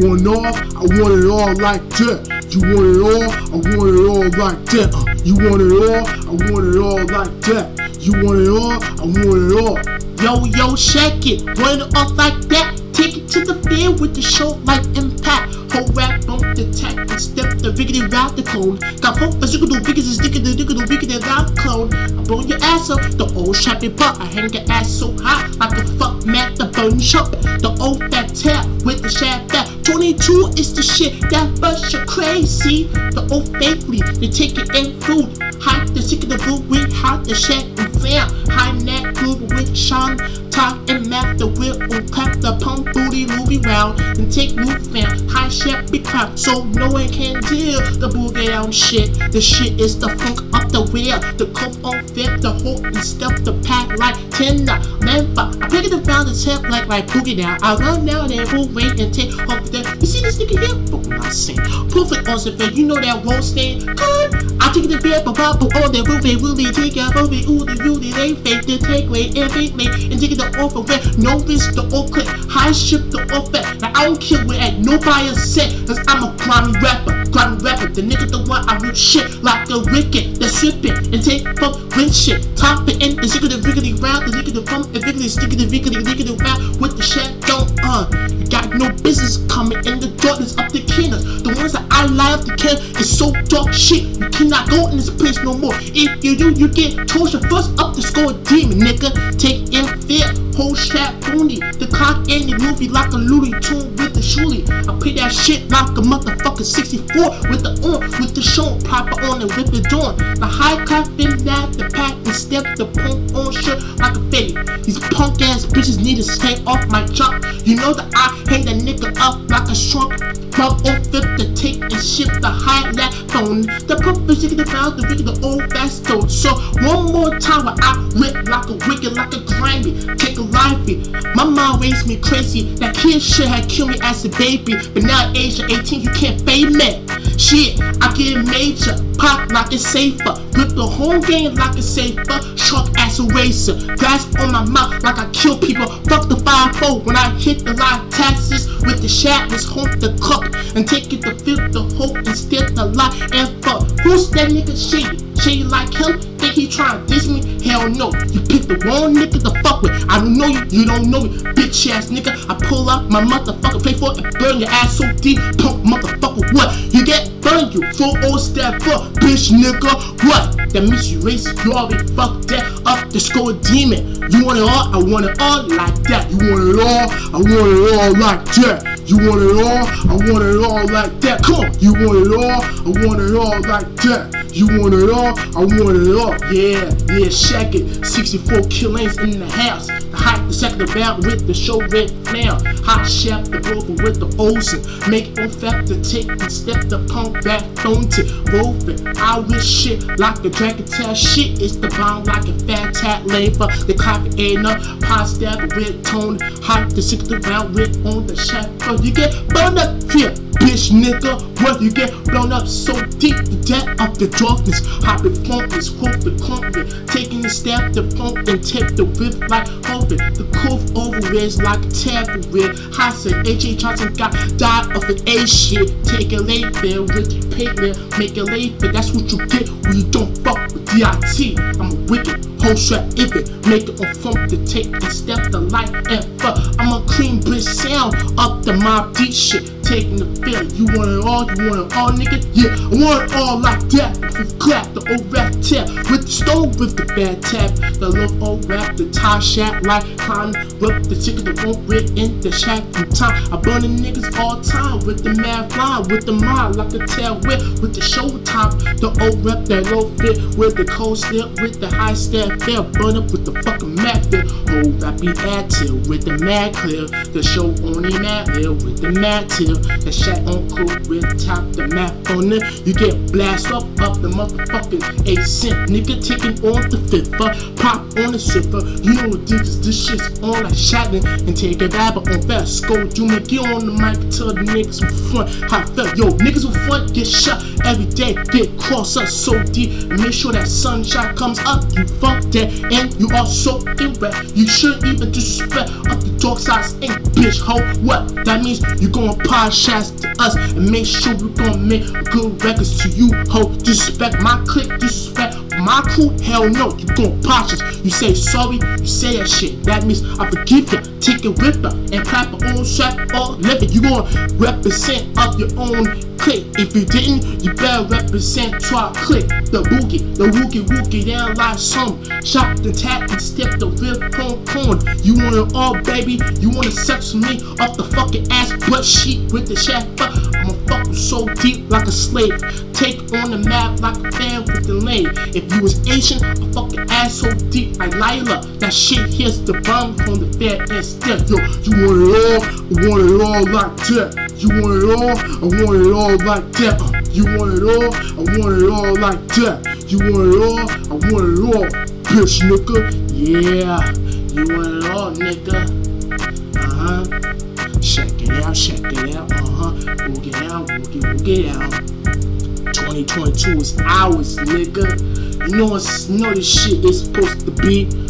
Want all? I want it all like that. You want it all? I want it all like that. You want it all? I want it all like that. You want it all? I want it all. Yo, yo, shake it. Want it off like that? Take it to the field with the show like impact. Whole rap the tech and step the riggedy route the cone. Got hope as you can do biggest as dicker the dicker the wicked and round clone. I blow your ass up, the old champion butt. I hang your ass so high like a fuck man the bone chop. The old fat tail with the shaft that 22 is the shit that bust you crazy. The old faithfully, they take it in food. Hide the sick of the food we hide the shit and fair. Hide that food with Sean. Talk and map the whip and clap the pump booty movie round and take move fam. High shit be clap so no one can deal the boogie down shit. The shit is the funk up the wheel. The coke on fit the whole and stuff the pack like Tinder. Member, I pick it around the tip like like boogie down. I run down and move wait and take off the You see this nigga here? Fuck my sin. Proof it on the bed, you know that won't stay good. I take to bed, but pop on the they really take out movie, ooh, the really they fake the take away me and take it the offer no risk the all high ship the offer. Now I don't care where at nobody set, cause I'm a grimy rapper, grimy rapper. The nigga the one I rip shit like a wicked, the sippin' and take fuck with shit. Top it in the sick of riggedy round, the nigga the funk, the riggedy sticky the riggedy riggedy round with the shit don't You got no business coming in the darkness up the killers. The ones that I love to kill is so dark shit. You cannot go in this place no more. If you do, you get tortured first up the score demon, nigga. Take in fear, whole strap pony. The cock the movie like a Looney Tune with the shooly. I play that shit like a motherfucker 64 with the on, with the show proper on and with the on. The high cuff in that, the pack and step the punk on shit like a fade. These punk ass bitches need to stay off my job. You know that I hang that nigga up like a shrunk. Rub off flip the tape and ship the high lap phone. The purpose is the found the wicked, the old fast stone. So one more time I raised me crazy. That kid shit had killed me as a baby. But now at age of 18, you can't fade me. Shit, I get major, pop like a safer. Rip the whole game like a safer. Sharp ass eraser. Grass on my mouth like I kill people. Fuck the 5 when I hit the live taxes with the shatters, hold the cup and take it to fill the hole and steal the lot and fuck. Who's that nigga shady? Shady like him? Think he tryna diss me? Hell no. You picked the wrong nigga to fuck with. I don't know you, you don't know me. Bitch ass nigga. I pull up my motherfucker play for it and burn your ass so deep. Punk motherfucker, what? You get burned, you full old step up, bitch nigga. What? That means you racist. You already fucked that up the score demon. You want it all? I want it all like that. You want it all? I want it all like that. You want it all? I want it all like that. Come. You want it all? I want it all like that. You want it all? I want it all. Yeah, yeah, shack it. 64 killings in the house. The hot, the second about with the show red now. Hot chef, the broker with the Olsen. Make it fact tick and step the punk back phone to it. I wish shit like a dragon tail. Shit It's the bomb like a fat tat labor. The copy ain't up. Pot stab with tone. Hot, the 60 round with on the chef. You get burned up here bitch nigga. What you get blown up so deep, the depth of the darkness. It, flunk is quote the clumping. Taking the step, the funk, and take the whip like hoping. The cove over is like a tambourine. Hassan, H.A. Johnson got died of an A shit. Take a late fair with your paper, make it late fair. That's what you get when you don't fuck with DIT. I'm a wicked whole strap if it make it on funk to take and step the light and fuck. I'm a clean bitch sound up the mob D shit. Taking the feel. You want it all, you want it all, nigga? Yeah, I want it all like that. With clap, the old rap tap. With the stove with the bad tap. The love old rap, the tie shack like climb. Whip the chicken, the won't rip in the shack in time. I burn the niggas all time with the mad fly, with the mind like a tail whip, with the show top. The old rap, that low fit, with the cold step, with the high step, fair. Burn up with the fucking mad fit. Old rap be ad till with the mad clear. The show only mad real with the mad till. The shack on cool with top the map on it. You get blast up up the motherfucking 8 cent. Nigga taking on the fifth. Pop on the zipper. You know what this this shit's on like shotgun and take a dab on fast. Go, you make you on the mic tell the niggas in front how I felt. Yo, niggas in front get shot. Every day. Get cross us so deep make sure that sunshine comes up. You fuck that and you are so red. You shouldn't even disrespect up the dark side ain't eh, bitch ho. What? That means you gonna podcast to us and make sure we gonna make good records to you ho. Disrespect my clique, disrespect my crew, hell no, you gon' us. You say sorry, you say that shit. That means I forgive you. Take a her and clap your own or live it. You gon' represent of your own clique. If you didn't, you better represent our clique. The boogie, the woogie woogie down like some. Shop the tap and step the real home corn. You want it oh, all, baby. You wanna sex with me off the fucking ass butt sheet with the shaft. So deep like a slave. Take on the map like a fan with the lane. If you was Asian, I fucking ass so deep like Lila. That shit hits the bomb from the fair and still. Yo, you want it all? I want it all like that. You want it all? I want it all like that. Uh, you want it all? I want it all like that. You want it all? I want it all, bitch nigga. Yeah, you want it all, nigga. Uh huh. Check it out, check it out. Uh huh. Boogie out, boogie, boogie out. 2022 is ours, nigga. You know, it's, you know this shit is supposed to be.